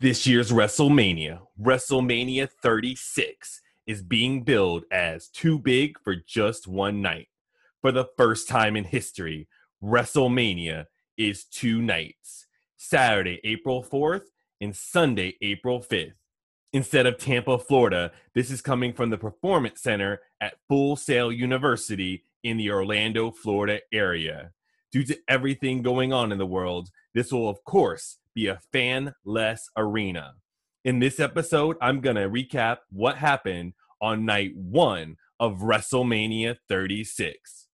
This year's WrestleMania, WrestleMania 36, is being billed as too big for just one night. For the first time in history, WrestleMania is two nights Saturday, April 4th, and Sunday, April 5th. Instead of Tampa, Florida, this is coming from the Performance Center at Full Sail University in the Orlando, Florida area. Due to everything going on in the world, this will, of course, be a fan less arena. In this episode, I'm going to recap what happened on night one of WrestleMania 36.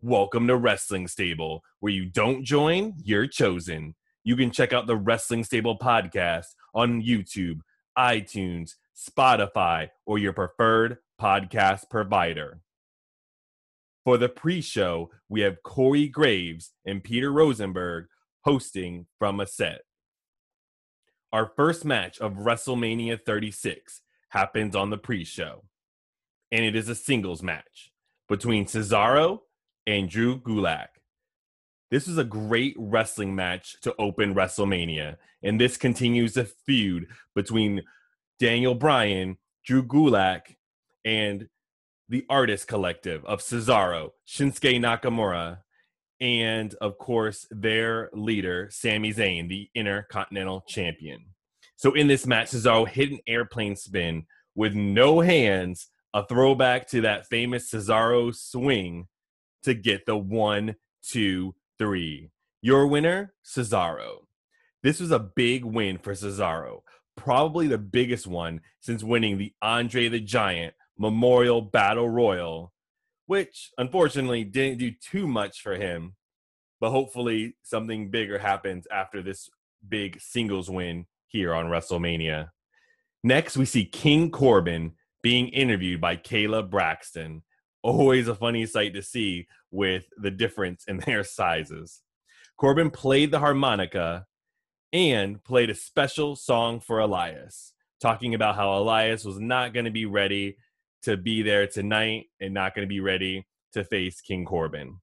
Welcome to Wrestling Stable, where you don't join, you're chosen. You can check out the Wrestling Stable podcast on YouTube, iTunes, Spotify, or your preferred podcast provider. For the pre show, we have Corey Graves and Peter Rosenberg hosting from a set. Our first match of WrestleMania 36 happens on the pre show, and it is a singles match between Cesaro and Drew Gulak. This is a great wrestling match to open WrestleMania, and this continues the feud between Daniel Bryan, Drew Gulak, and the Artist Collective of Cesaro, Shinsuke Nakamura, and of course their leader, Sami Zayn, the Intercontinental Champion. So in this match, Cesaro hit an airplane spin with no hands, a throwback to that famous Cesaro swing to get the one, two, three. Your winner, Cesaro. This was a big win for Cesaro, probably the biggest one since winning the Andre the Giant Memorial Battle Royal, which unfortunately didn't do too much for him. But hopefully, something bigger happens after this big singles win here on WrestleMania. Next, we see King Corbin being interviewed by Kayla Braxton. Always a funny sight to see with the difference in their sizes. Corbin played the harmonica and played a special song for Elias, talking about how Elias was not going to be ready to be there tonight and not going to be ready to face King Corbin.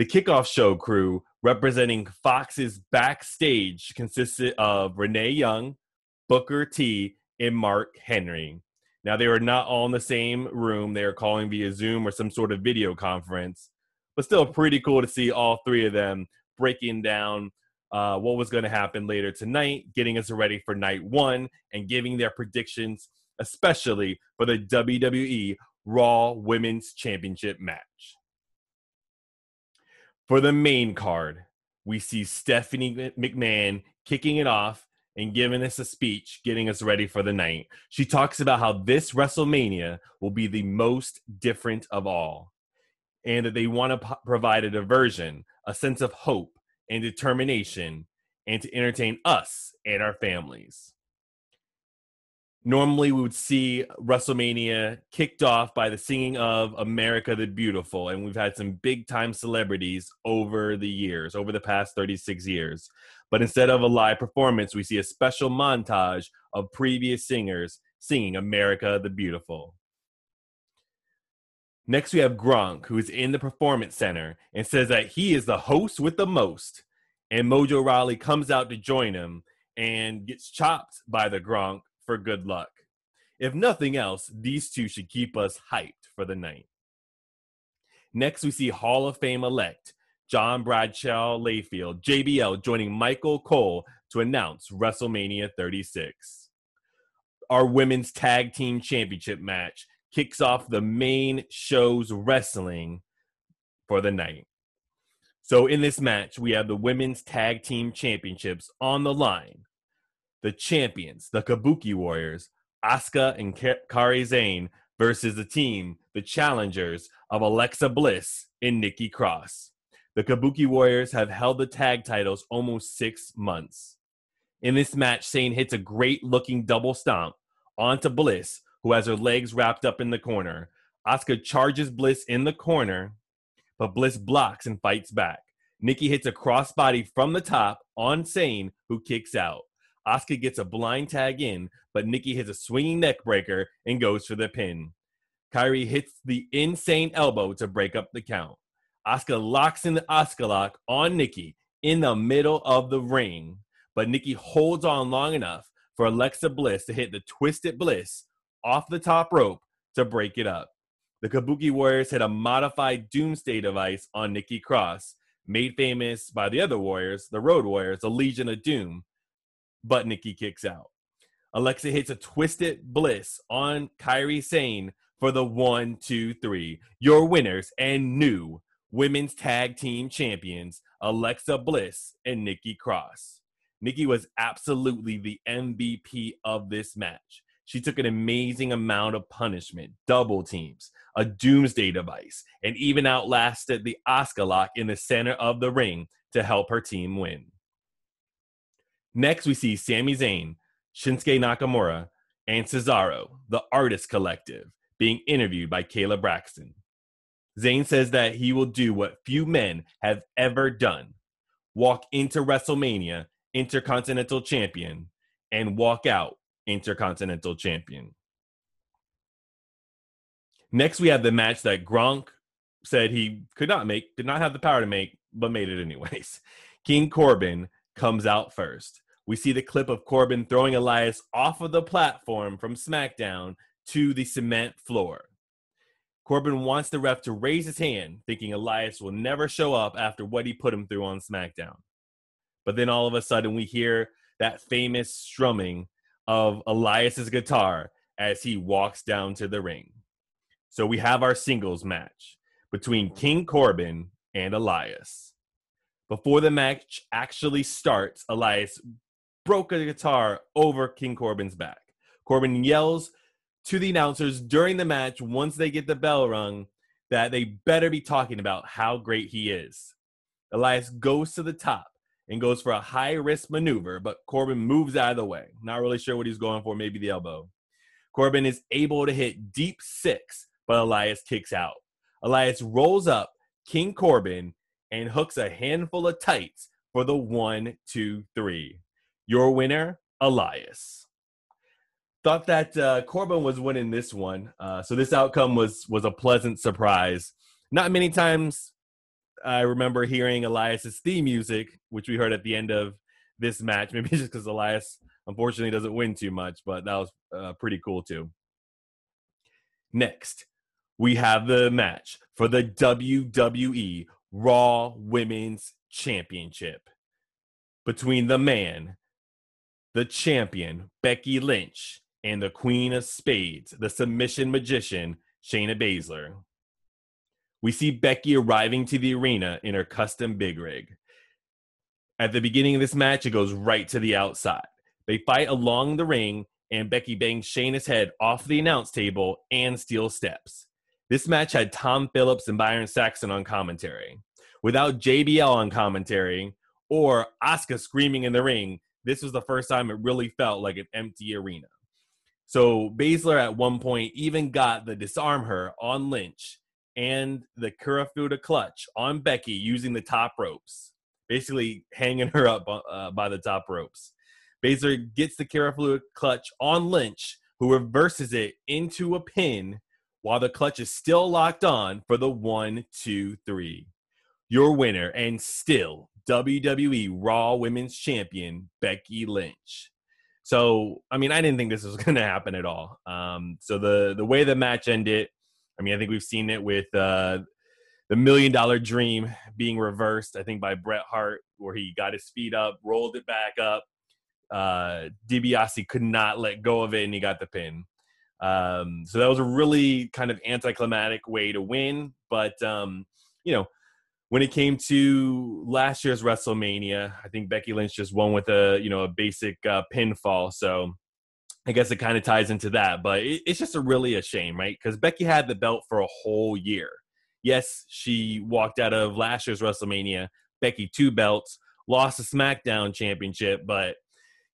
The kickoff show crew representing Fox's backstage consisted of Renee Young, Booker T, and Mark Henry. Now, they were not all in the same room. They were calling via Zoom or some sort of video conference, but still pretty cool to see all three of them breaking down uh, what was going to happen later tonight, getting us ready for night one, and giving their predictions especially for the WWE Raw Women's Championship match. For the main card, we see Stephanie McMahon kicking it off and giving us a speech, getting us ready for the night. She talks about how this WrestleMania will be the most different of all, and that they want to p- provide a diversion, a sense of hope and determination, and to entertain us and our families normally we would see WrestleMania kicked off by the singing of America the Beautiful. And we've had some big time celebrities over the years, over the past 36 years. But instead of a live performance, we see a special montage of previous singers singing America the Beautiful. Next, we have Gronk, who is in the Performance Center and says that he is the host with the most. And Mojo Rawley comes out to join him and gets chopped by the Gronk for good luck. If nothing else, these two should keep us hyped for the night. Next, we see Hall of Fame elect John Bradshaw Layfield, JBL, joining Michael Cole to announce WrestleMania 36. Our women's tag team championship match kicks off the main show's wrestling for the night. So, in this match, we have the women's tag team championships on the line the champions, the Kabuki Warriors, Asuka and Kairi Sane versus the team, the challengers of Alexa Bliss and Nikki Cross. The Kabuki Warriors have held the tag titles almost six months. In this match, Sane hits a great looking double stomp onto Bliss, who has her legs wrapped up in the corner. Asuka charges Bliss in the corner, but Bliss blocks and fights back. Nikki hits a crossbody from the top on Sane, who kicks out. Asuka gets a blind tag in, but Nikki hits a swinging neck breaker and goes for the pin. Kairi hits the insane elbow to break up the count. Asuka locks in the Asuka lock on Nikki in the middle of the ring, but Nikki holds on long enough for Alexa Bliss to hit the Twisted Bliss off the top rope to break it up. The Kabuki Warriors hit a modified Doomsday device on Nikki Cross, made famous by the other Warriors, the Road Warriors, the Legion of Doom, but Nikki kicks out. Alexa hits a Twisted Bliss on Kairi Sane for the one, two, three. Your winners and new women's tag team champions, Alexa Bliss and Nikki Cross. Nikki was absolutely the MVP of this match. She took an amazing amount of punishment, double teams, a doomsday device, and even outlasted the Asuka lock in the center of the ring to help her team win. Next, we see Sami Zayn, Shinsuke Nakamura, and Cesaro, the Artist Collective, being interviewed by Kayla Braxton. Zayn says that he will do what few men have ever done walk into WrestleMania Intercontinental Champion and walk out Intercontinental Champion. Next, we have the match that Gronk said he could not make, did not have the power to make, but made it anyways. King Corbin comes out first. We see the clip of Corbin throwing Elias off of the platform from SmackDown to the cement floor. Corbin wants the ref to raise his hand, thinking Elias will never show up after what he put him through on SmackDown. But then all of a sudden, we hear that famous strumming of Elias's guitar as he walks down to the ring. So we have our singles match between King Corbin and Elias. Before the match actually starts, Elias broke a guitar over King Corbin's back. Corbin yells to the announcers during the match once they get the bell rung that they better be talking about how great he is. Elias goes to the top and goes for a high risk maneuver, but Corbin moves out of the way. Not really sure what he's going for, maybe the elbow. Corbin is able to hit deep six, but Elias kicks out. Elias rolls up King Corbin and hooks a handful of tights for the one, two, three. Your winner, Elias thought that uh, Corbin was winning this one, uh, so this outcome was was a pleasant surprise. Not many times I remember hearing Elias's theme music, which we heard at the end of this match. Maybe just because Elias unfortunately doesn't win too much, but that was uh, pretty cool too. Next, we have the match for the WWE Raw Women's Championship between the man, the champion, Becky Lynch, and the Queen of Spades, the submission magician, Shayna Baszler. We see Becky arriving to the arena in her custom big rig. At the beginning of this match, it goes right to the outside. They fight along the ring, and Becky bangs Shayna's head off the announce table and steals steps. This match had Tom Phillips and Byron Saxton on commentary. Without JBL on commentary or Asuka screaming in the ring, this was the first time it really felt like an empty arena. So Baszler at one point even got the disarm her on Lynch and the Kirifuda clutch on Becky using the top ropes, basically hanging her up uh, by the top ropes. Baszler gets the Kirifuda clutch on Lynch, who reverses it into a pin while the clutch is still locked on for the one, two, three. Your winner and still WWE Raw Women's Champion, Becky Lynch. So, I mean, I didn't think this was going to happen at all. Um, so the the way the match ended, I mean, I think we've seen it with uh, the Million Dollar Dream being reversed. I think by Bret Hart, where he got his feet up, rolled it back up. Uh, DiBiase could not let go of it, and he got the pin. Um, so that was a really kind of anticlimactic way to win. But um, you know, when it came to last year's WrestleMania, I think Becky Lynch just won with a you know a basic uh, pinfall. So I guess it kind of ties into that, but it, it's just a really a shame, right? Because Becky had the belt for a whole year. Yes, she walked out of last year's WrestleMania, Becky two belts, lost the SmackDown Championship, but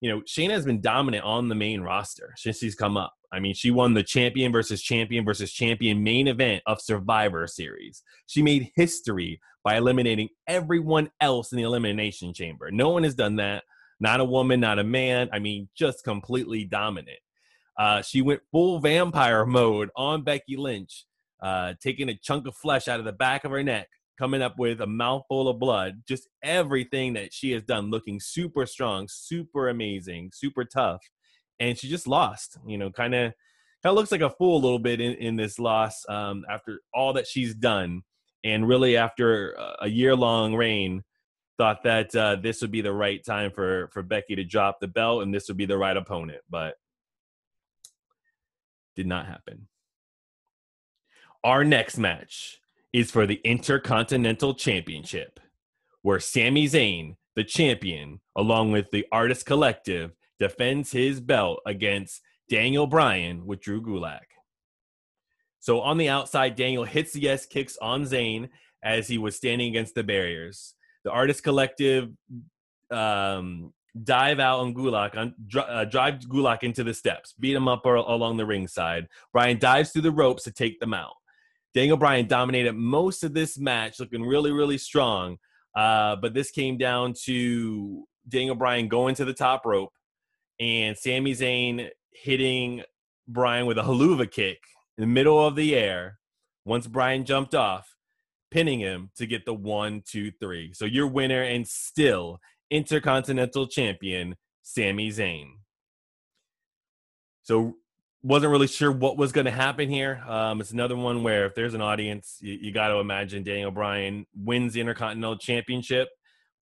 you know Shayna has been dominant on the main roster since she's come up. I mean, she won the champion versus champion versus champion main event of Survivor Series. She made history by eliminating everyone else in the Elimination Chamber. No one has done that. Not a woman, not a man. I mean, just completely dominant. Uh, she went full vampire mode on Becky Lynch, uh, taking a chunk of flesh out of the back of her neck, coming up with a mouthful of blood. Just everything that she has done looking super strong, super amazing, super tough and she just lost. You know, kind of kind of looks like a fool a little bit in, in this loss um, after all that she's done, and really after a year long reign, thought that uh, this would be the right time for for Becky to drop the belt, and this would be the right opponent, but did not happen. Our next match is for the Intercontinental Championship, where Sami Zayn, the champion, along with the Artist Collective, defends his belt against Daniel Bryan with Drew Gulak. So on the outside, Daniel hits the S kicks on Zayn as he was standing against the barriers. The Artist Collective um, dive out on Gulak, on, uh, drive Gulak into the steps, beat him up along the ringside. Bryan dives through the ropes to take them out. Daniel Bryan dominated most of this match, looking really, really strong. Uh, but this came down to Daniel Bryan going to the top rope and Sami Zayn hitting Bryan with a Helluva kick in the middle of the air once Bryan jumped off, pinning him to get the one, two, three. So your winner and still Intercontinental Champion, Sami Zayn. So wasn't really sure what was going to happen here. Um, it's another one where if there's an audience, you, you got to imagine Daniel Bryan wins the Intercontinental Championship.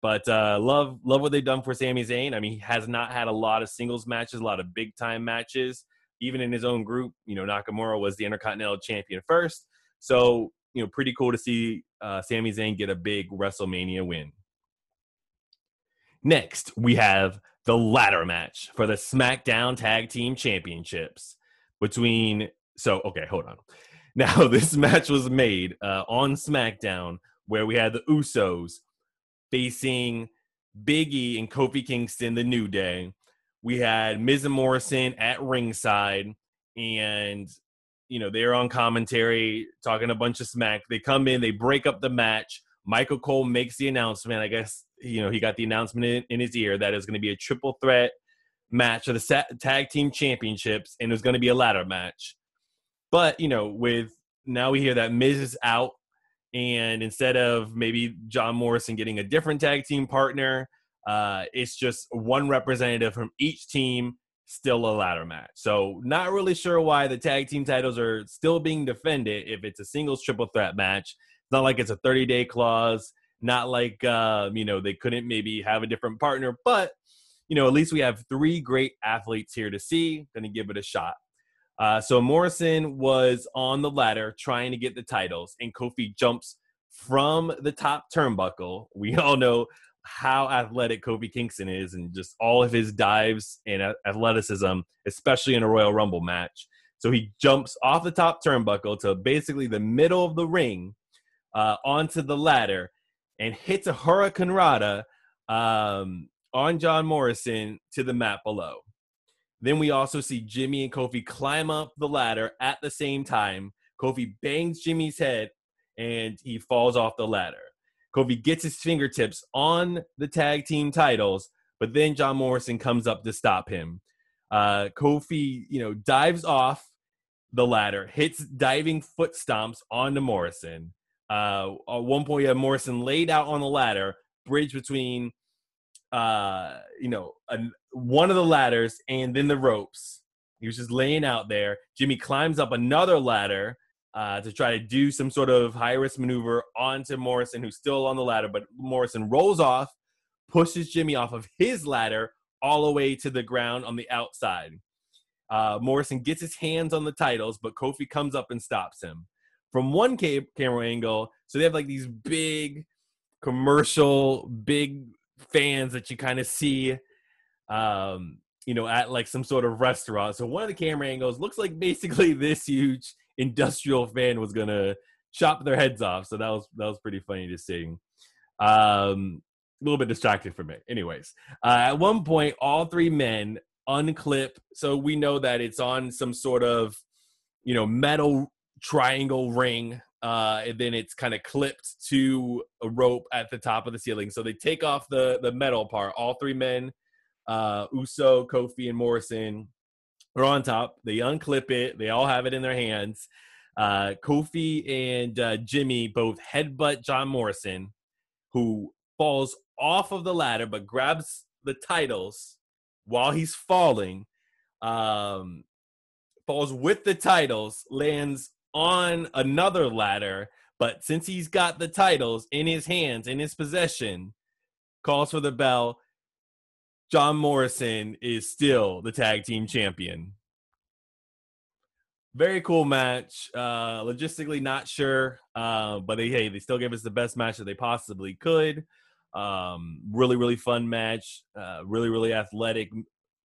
But uh, love love what they've done for Sami Zayn. I mean, he has not had a lot of singles matches, a lot of big time matches. Even in his own group, you know, Nakamura was the Intercontinental Champion first. So, you know, pretty cool to see uh, Sami Zayn get a big WrestleMania win. Next, we have the ladder match for the SmackDown Tag Team Championships between. So, okay, hold on. Now, this match was made uh, on SmackDown where we had the Usos facing Biggie and Kofi Kingston, the New Day. We had Miz and Morrison at ringside, and you know they're on commentary talking a bunch of smack. They come in, they break up the match. Michael Cole makes the announcement. I guess you know he got the announcement in, in his ear that it's going to be a triple threat match for the tag team championships, and it was going to be a ladder match. But you know, with now we hear that Miz is out and instead of maybe John Morrison getting a different tag team partner, uh, it's just one representative from each team, still a ladder match. So, not really sure why the tag team titles are still being defended if it's a singles triple threat match. It's not like it's a 30 day clause, not like, uh, you know, they couldn't maybe have a different partner, but, you know, at least we have three great athletes here to see. Gonna give it a shot. Uh, so Morrison was on the ladder trying to get the titles, and Kofi jumps from the top turnbuckle. We all know how athletic Kofi Kingston is, and just all of his dives and athleticism, especially in a Royal Rumble match. So he jumps off the top turnbuckle to basically the middle of the ring uh, onto the ladder and hits a hurricanrana um, on John Morrison to the mat below. Then we also see Jimmy and Kofi climb up the ladder at the same time. Kofi bangs Jimmy's head and he falls off the ladder. Kofi gets his fingertips on the tag team titles, but then John Morrison comes up to stop him. Uh, Kofi, you know, dives off the ladder, hits diving foot stomps onto Morrison. Uh, at one point, you have Morrison laid out on the ladder, bridge between uh, you know, a, one of the ladders and then the ropes. He was just laying out there. Jimmy climbs up another ladder uh, to try to do some sort of high risk maneuver onto Morrison, who's still on the ladder. But Morrison rolls off, pushes Jimmy off of his ladder all the way to the ground on the outside. Uh, Morrison gets his hands on the titles, but Kofi comes up and stops him. From one camera angle, so they have like these big commercial, big fans that you kind of see um you know at like some sort of restaurant. So one of the camera angles looks like basically this huge industrial fan was gonna chop their heads off. So that was that was pretty funny to see. Um a little bit distracted from it. Anyways uh, at one point all three men unclip. So we know that it's on some sort of you know metal triangle ring uh, and then it's kind of clipped to a rope at the top of the ceiling. So they take off the the metal part. All three men, uh, Uso, Kofi, and Morrison, are on top. They unclip it. They all have it in their hands. Uh, Kofi and uh, Jimmy both headbutt John Morrison, who falls off of the ladder but grabs the titles while he's falling. um, falls with the titles, lands on another ladder, but since he's got the titles in his hands, in his possession, calls for the bell. John Morrison is still the tag team champion. Very cool match. Uh, logistically, not sure, uh, but they, hey, they still gave us the best match that they possibly could. Um, really, really fun match. Uh, really, really athletic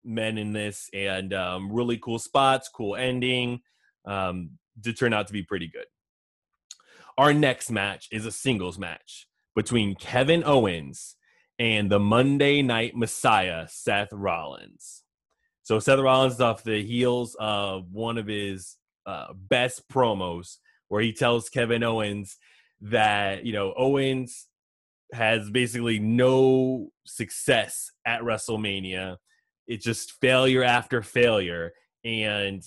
men in this, and um, really cool spots, cool ending. Um, did turn out to be pretty good. Our next match is a singles match between Kevin Owens and the Monday Night Messiah, Seth Rollins. So Seth Rollins is off the heels of one of his uh, best promos where he tells Kevin Owens that, you know, Owens has basically no success at WrestleMania. It's just failure after failure. And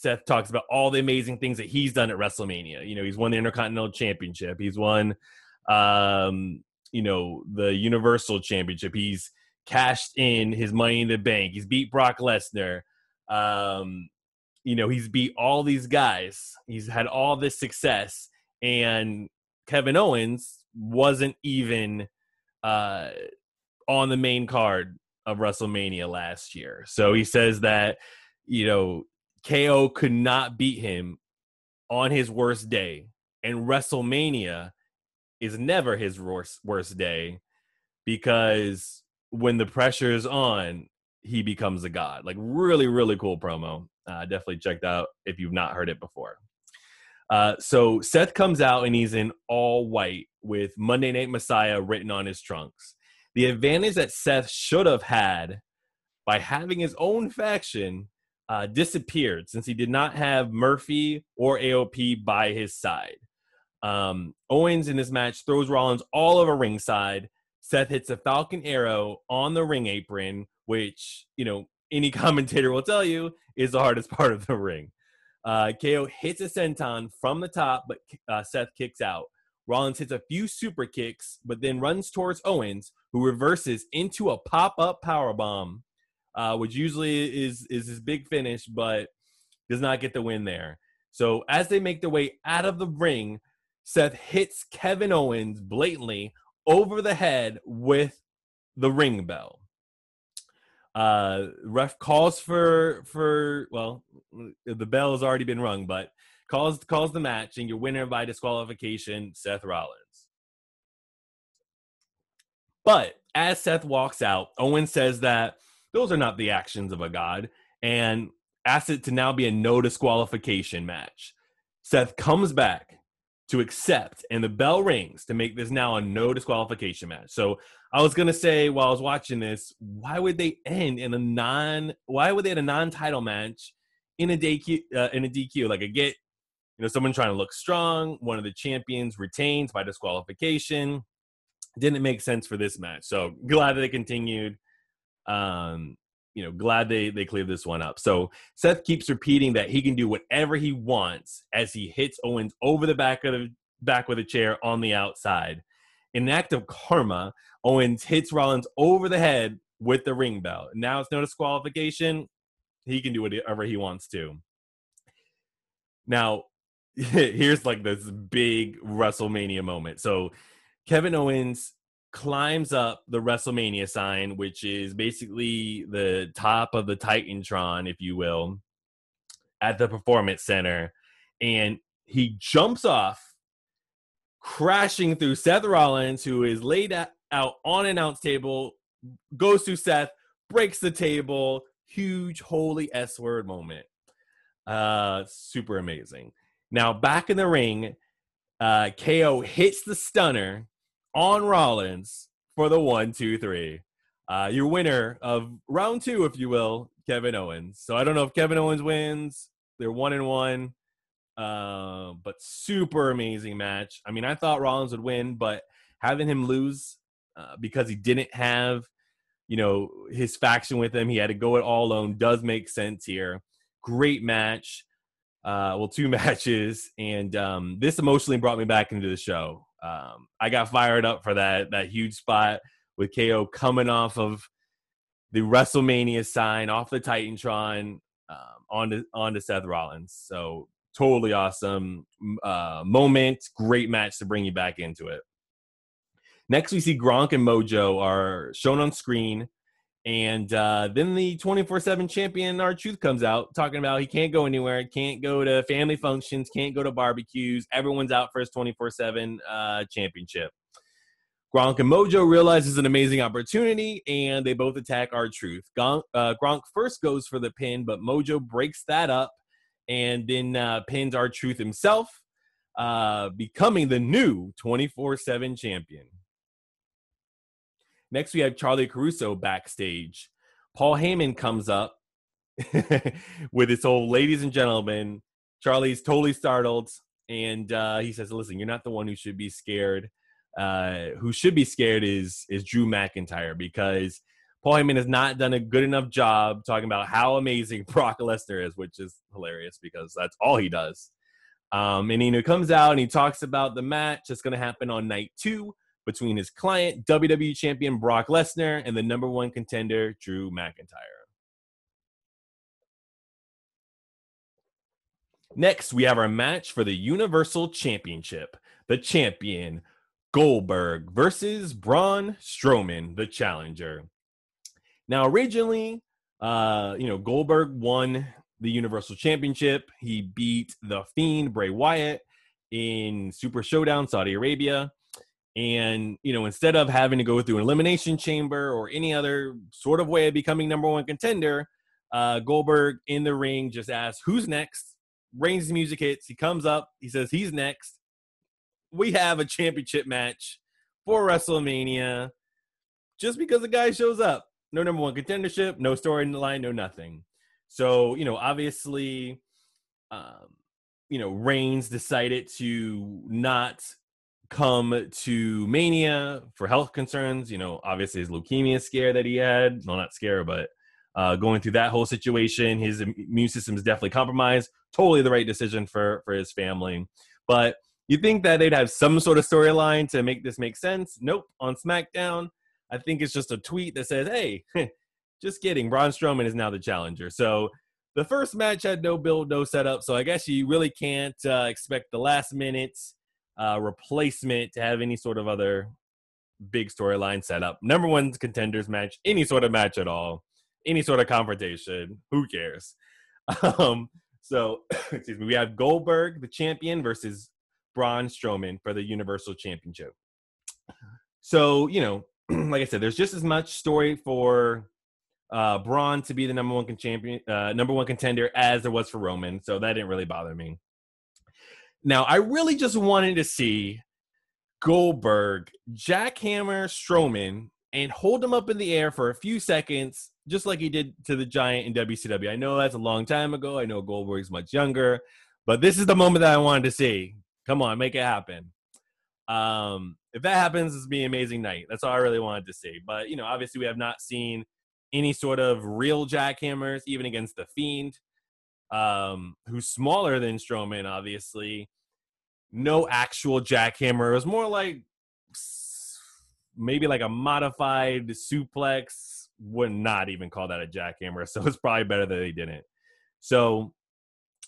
Seth talks about all the amazing things that he's done at WrestleMania. You know, he's won the Intercontinental Championship. He's won, um, you know, the Universal Championship. He's cashed in his Money in the Bank. He's beat Brock Lesnar. Um, you know, he's beat all these guys. He's had all this success, and Kevin Owens wasn't even uh, on the main card of WrestleMania last year. So he says that you know KO could not beat him on his worst day, and WrestleMania is never his worst worst day because when the pressure is on, he becomes a god. Like really, really cool promo. Uh, definitely checked out if you've not heard it before. Uh, so Seth comes out and he's in all white with Monday Night Messiah written on his trunks. The advantage that Seth should have had by having his own faction uh, disappeared since he did not have Murphy or AOP by his side. Um, Owens in this match throws Rollins all over ringside. Seth hits a Falcon Arrow on the ring apron, which, you know, any commentator will tell you is the hardest part of the ring. Uh, KO hits a senton from the top, but uh, Seth kicks out. Rollins hits a few super kicks, but then runs towards Owens, who reverses into a pop-up power bomb uh, which usually is is his big finish, but does not get the win there. So as they make their way out of the ring, Seth hits Kevin Owens blatantly over the head with the ring bell. Uh, ref calls for for well, the bell has already been rung, but calls calls the match, and your winner by disqualification, Seth Rollins. But as Seth walks out, Owen says that those are not the actions of a god, and asks it to now be a no disqualification match. Seth comes back to accept, and the bell rings to make this now a no disqualification match. So I was gonna say while I was watching this, why would they end in a non? Why would they have a non-title match in a DQ? Uh, in a DQ, like a get, you know, someone trying to look strong. One of the champions retains by disqualification. Didn't make sense for this match. So glad that they continued. Um, you know, glad they they cleared this one up. So Seth keeps repeating that he can do whatever he wants as he hits Owens over the back of the back with a chair on the outside. In an act of karma, Owens hits Rollins over the head with the ring bell. Now it's no disqualification. He can do whatever he wants to. Now, here's like this big WrestleMania moment. So Kevin Owens climbs up the WrestleMania sign, which is basically the top of the Titantron, if you will, at the Performance Center. And he jumps off, crashing through Seth Rollins, who is laid out on an announce table, goes through Seth, breaks the table. Huge holy S word moment. Uh, super amazing. Now, back in the ring, uh, KO hits the stunner on Rollins for the one, two, three. Uh, your winner of round two, if you will, Kevin Owens. So I don't know if Kevin Owens wins. They're one and one. Uh, but super amazing match. I mean, I thought Rollins would win, but having him lose uh, because he didn't have, you know, his faction with him, he had to go it all alone. Does make sense here. Great match. Uh, well, two matches, and um, this emotionally brought me back into the show um, I got fired up for that that huge spot with KO coming off of the WrestleMania sign off the Titantron um, onto onto Seth Rollins. So totally awesome uh, moment, great match to bring you back into it. Next, we see Gronk and Mojo are shown on screen. And uh, then the 24 7 champion, R-Truth, comes out talking about he can't go anywhere, can't go to family functions, can't go to barbecues. Everyone's out for his 24 uh, 7 championship. Gronk and Mojo realize it's an amazing opportunity and they both attack R-Truth. Gronk, uh, Gronk first goes for the pin, but Mojo breaks that up and then uh, pins R-Truth himself, uh, becoming the new 24 7 champion. Next, we have Charly Caruso backstage. Paul Heyman comes up with his whole ladies and gentlemen. Charly's totally startled, and uh, he says, "Listen, you're not the one who should be scared. Uh, who should be scared is is Drew McIntyre because Paul Heyman has not done a good enough job talking about how amazing Brock Lesnar is, which is hilarious because that's all he does. Um, and he comes out and he talks about the match that's going to happen on night two between his client, WWE Champion Brock Lesnar, and the number one contender, Drew McIntyre. Next, we have our match for the Universal Championship. The champion, Goldberg, versus Braun Strowman, the challenger. Now, originally, uh, you know, Goldberg won the Universal Championship. He beat The Fiend, Bray Wyatt, in Super Showdown, Saudi Arabia. And, you know, instead of having to go through an elimination chamber or any other sort of way of becoming number one contender, uh, Goldberg in the ring just asks, Who's next? Reigns' music hits. He comes up. He says, He's next. We have a championship match for WrestleMania just because the guy shows up. No number one contendership, no story in the line, no nothing. So, you know, obviously, um, you know, Reigns decided to not come to Mania for health concerns. You know, obviously his leukemia scare that he had. Well, not scare, but uh, going through that whole situation, his immune system is definitely compromised. Totally the right decision for for his family. But you think that they'd have some sort of storyline to make this make sense? Nope. On SmackDown, I think it's just a tweet that says, "Hey, just kidding. Braun Strowman is now the challenger." So the first match had no build, no setup. So I guess you really can't uh, expect the last minutes uh, replacement to have any sort of other big storyline set up. Number one contenders match, any sort of match at all, any sort of confrontation. Who cares? Um, so, excuse me. We have Goldberg, the champion, versus Braun Strowman for the Universal Championship. So, you know, like I said, there's just as much story for uh, Braun to be the number one champion, uh, number one contender as there was for Roman. So that didn't really bother me. Now, I really just wanted to see Goldberg jackhammer Strowman and hold him up in the air for a few seconds, just like he did to the Giant in WCW. I know that's a long time ago. I know Goldberg's much younger, but this is the moment that I wanted to see. Come on, make it happen. Um, if that happens, it's be an amazing night. That's all I really wanted to see. But you know, obviously, we have not seen any sort of real jackhammers, even against the Fiend um, who's smaller than Strowman, obviously. No actual jackhammer. It was more like maybe like a modified suplex. Would not even call that a jackhammer. So it's probably better that they didn't. So,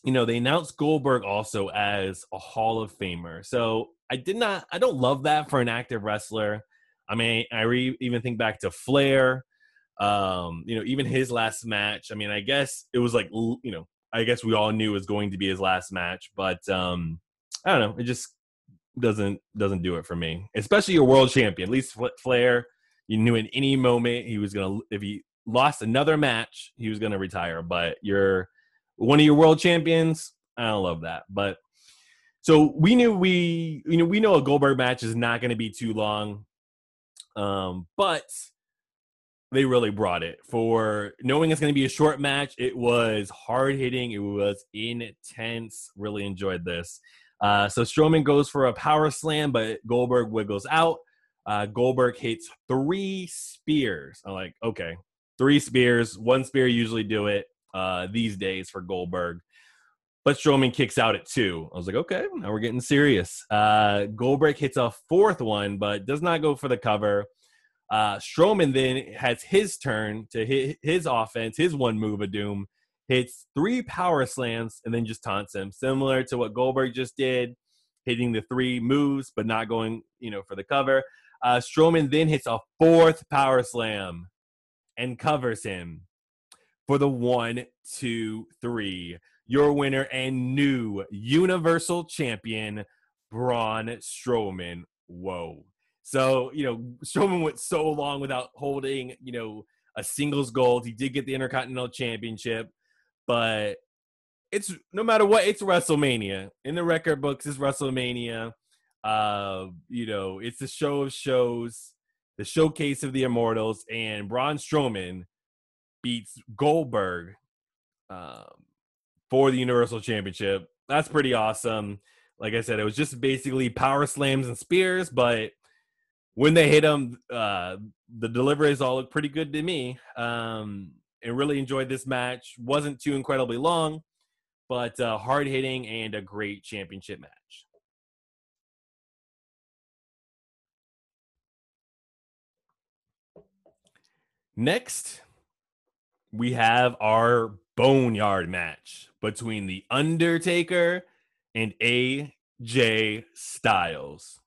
you know, they announced Goldberg also as a Hall of Famer. So I did not, I don't love that for an active wrestler. I mean, I re- even think back to Flair. Um, you know, even his last match. I mean, I guess it was like, you know, I guess we all knew was going to be his last match, but um, I don't know. It just doesn't doesn't do it for me. Especially a world champion. At least Flair, you knew in any moment he was gonna if he lost another match, he was gonna retire. But you're one of your world champions. I don't love that, but so we knew we you know we know a Goldberg match is not going to be too long, um, but they really brought it for knowing it's going to be a short match. It was hard hitting. It was intense. Really enjoyed this. Uh, so Strowman goes for a power slam, but Goldberg wiggles out. Uh, Goldberg hits three spears. I'm like, okay, three spears. One spear usually do it uh, these days for Goldberg. But Strowman kicks out at two. I was like, okay, now we're getting serious. Uh, Goldberg hits a fourth one, but does not go for the cover. Uh, Strowman then has his turn to hit his offense, his one move of doom, hits three power slams and then just taunts him, similar to what Goldberg just did, hitting the three moves but not going, you know, for the cover. Uh, Strowman then hits a fourth power slam and covers him for the one, two, three. Your winner and new Universal Champion, Braun Strowman. Whoa. So, you know, Strowman went so long without holding, you know, a singles gold. He did get the Intercontinental Championship, but it's no matter what, it's WrestleMania. In the record books, it's WrestleMania. Uh, you know, it's the show of shows, the showcase of the immortals, and Braun Strowman beats Goldberg um, for the Universal Championship. That's pretty awesome. Like I said, it was just basically power slams and spears, but when they hit them, uh, the deliveries all look pretty good to me. Um, and really enjoyed this match. wasn't too incredibly long, but uh, hard hitting and a great championship match. Next, we have our boneyard match between The Undertaker and AJ Styles.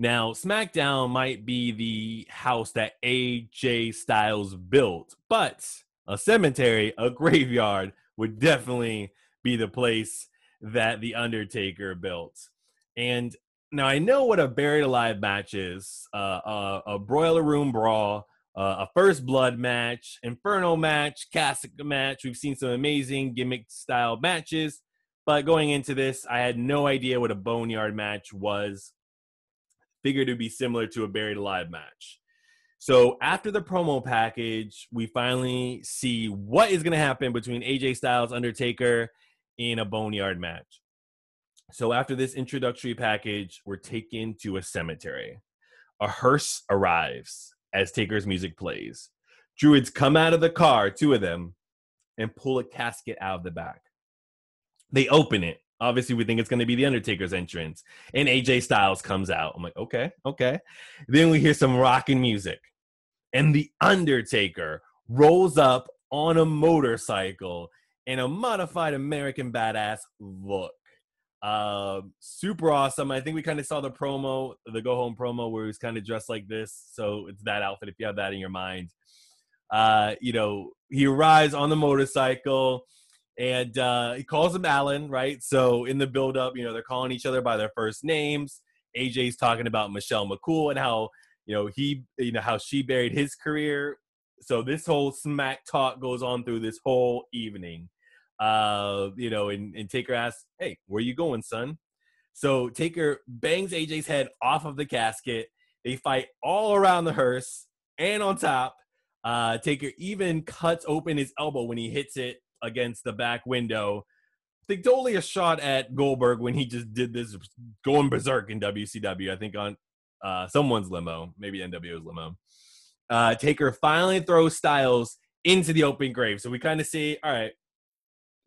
Now, SmackDown might be the house that AJ Styles built, but a cemetery, a graveyard would definitely be the place that The Undertaker built. And now I know what a buried alive match is uh, a, a boiler room brawl uh, a first blood match, inferno match, casket match. We've seen some amazing gimmick style matches, but going into this, I had no idea what a boneyard match was. Figured it'd be similar to a buried alive match. So after the promo package, we finally see what is going to happen between AJ Styles Undertaker in a boneyard match. So after this introductory package, we're taken to a cemetery. A hearse arrives as Taker's music plays. Druids come out of the car, two of them, and pull a casket out of the back. They open it. Obviously, we think it's going to be the Undertaker's entrance. And AJ Styles comes out. I'm like, okay, okay. Then we hear some rocking music. And the Undertaker rolls up on a motorcycle in a modified American badass look. Uh, super awesome. I think we kind of saw the promo, the go home promo, where he was kind of dressed like this. So it's that outfit if you have that in your mind. Uh, you know, he arrives on the motorcycle and uh, he calls him Alan, right? So in the build up, you know, they're calling each other by their first names. AJ's talking about Michelle McCool and how, you know, he, you know, how she buried his career. So this whole smack talk goes on through this whole evening uh, you know, and, and Taker asks, Hey, where you going, son? So Taker bangs AJ's head off of the casket. They fight all around the hearse and on top. Uh, Taker even cuts open his elbow when he hits it against the back window. I think totally a shot at Goldberg when he just did this going berserk in WCW. I think on uh, someone's limo, maybe NWO's limo. Uh, Taker finally throws Styles into the open grave. So we kind of see, all right,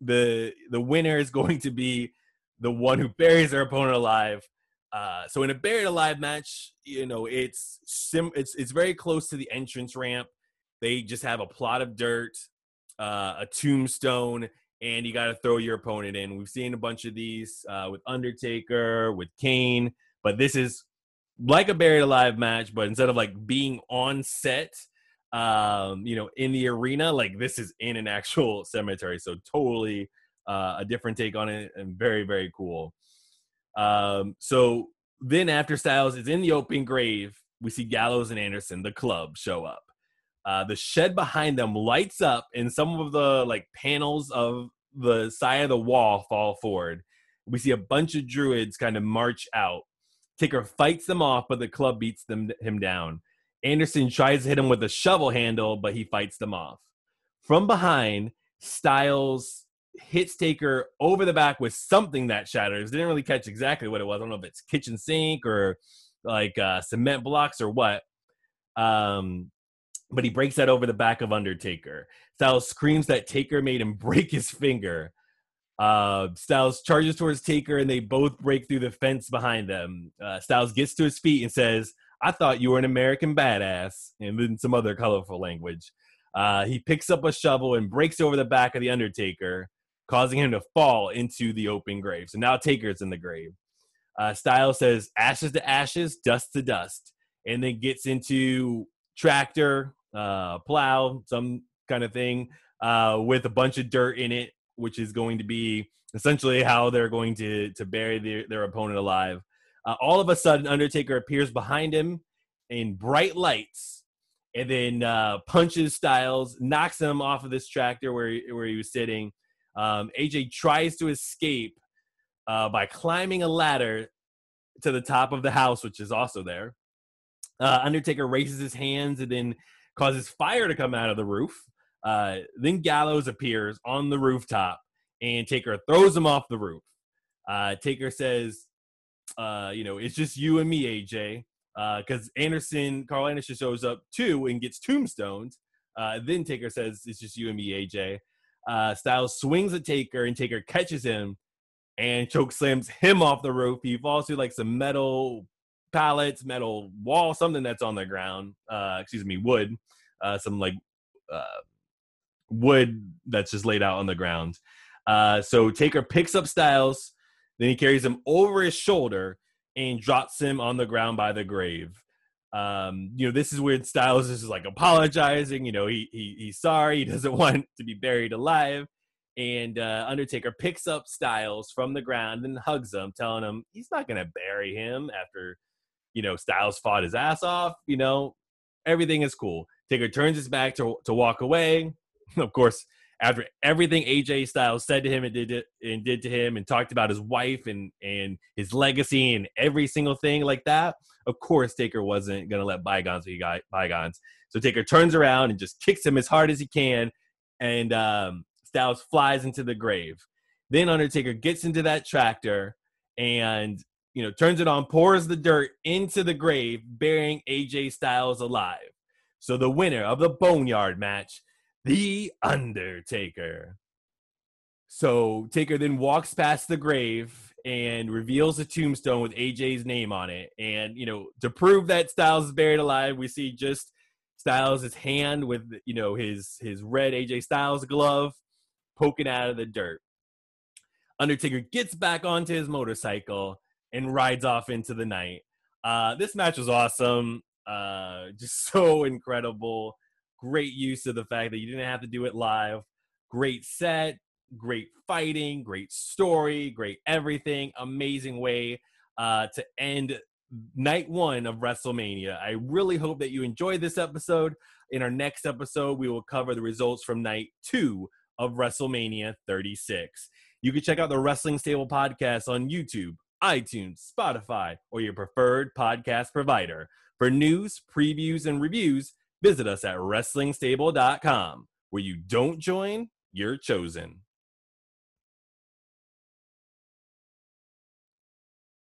the the winner is going to be the one who buries their opponent alive. Uh, so in a buried alive match, you know it's sim it's it's very close to the entrance ramp. They just have a plot of dirt, uh, a tombstone, and you got to throw your opponent in. We've seen a bunch of these uh, with Undertaker, with Kane, but this is like a buried alive match, but instead of like being on set, um, you know, in the arena. Like this is in an actual cemetery, so totally uh, a different take on it, and very very cool. Um, so then after Styles is in the open grave, we see Gallows and Anderson, the club, show up. Uh, the shed behind them lights up, and some of the like panels of the side of the wall fall forward. We see a bunch of druids kind of march out. Taker fights them off, but the club beats them him down. Anderson tries to hit him with a shovel handle, but he fights them off. From behind, Styles hits Taker over the back with something that shatters. Didn't really catch exactly what it was. I don't know if it's kitchen sink or like uh, cement blocks or what. Um, but he breaks that over the back of Undertaker. Styles screams that Taker made him break his finger. Uh, Styles charges towards Taker and they both break through the fence behind them. Uh, Styles gets to his feet and says, I thought you were an American badass, and then some other colorful language. Uh, he picks up a shovel and breaks over the back of the Undertaker, causing him to fall into the open grave. So now Taker's in the grave. Uh, Styles says, ashes to ashes, dust to dust, and then gets into tractor, uh, plow, some kind of thing, uh, with a bunch of dirt in it, which is going to be essentially how they're going to to bury their, their opponent alive. Uh, all of a sudden, Undertaker appears behind him in bright lights, and then uh, punches Styles, knocks him off of this tractor where he, where he was sitting. Um, AJ tries to escape uh, by climbing a ladder to the top of the house, which is also there. Uh, Undertaker raises his hands and then causes fire to come out of the roof. Uh, then Gallows appears on the rooftop and Taker throws him off the roof. Uh, Taker says, uh, you know, it's just you and me, AJ. Because uh, Anderson, Karl Anderson shows up too and gets tombstones. Uh, then Taker says, it's just you and me, AJ. Uh, Styles swings at Taker and Taker catches him and choke slams him off the roof. He falls through like some metal pallets, metal wall, something that's on the ground. Uh, excuse me, wood. Uh, some like uh, wood that's just laid out on the ground. Uh, so Taker picks up Styles, then he carries him over his shoulder and drops him on the ground by the grave. Um, you know, this is where Styles is like apologizing. You know, he, he he's sorry. He doesn't want to be buried alive. And uh, Undertaker picks up Styles from the ground and hugs him, telling him he's not going to bury him after, you know, Styles fought his ass off. You know, everything is cool. Taker turns his back to to walk away. Of course, after everything AJ Styles said to him and did to, and did to him and talked about his wife and and his legacy and every single thing like that, of course Taker wasn't gonna let bygones be bygones. So Taker turns around and just kicks him as hard as he can, and um, Styles flies into the grave. Then Undertaker gets into that tractor and you know turns it on, pours the dirt into the grave, burying AJ Styles alive. So the winner of the Boneyard match the Undertaker. So Taker then walks past the grave and reveals a tombstone with AJ's name on it. And, you know, to prove that Styles is buried alive, we see just Styles' hand with, you know, his his red AJ Styles glove poking out of the dirt. Undertaker gets back onto his motorcycle and rides off into the night. Uh, this match was awesome. Uh, just so incredible. Great use of the fact that you didn't have to do it live. Great set, great fighting, great story, great everything. Amazing way uh, to end night one of WrestleMania. I really hope that you enjoyed this episode. In our next episode, we will cover the results from night two of WrestleMania 36. You can check out the Wrestling Stable podcast on YouTube, iTunes, Spotify, or your preferred podcast provider. For news, previews, and reviews, visit us at WrestlingStable.com. Where you don't join, you're chosen.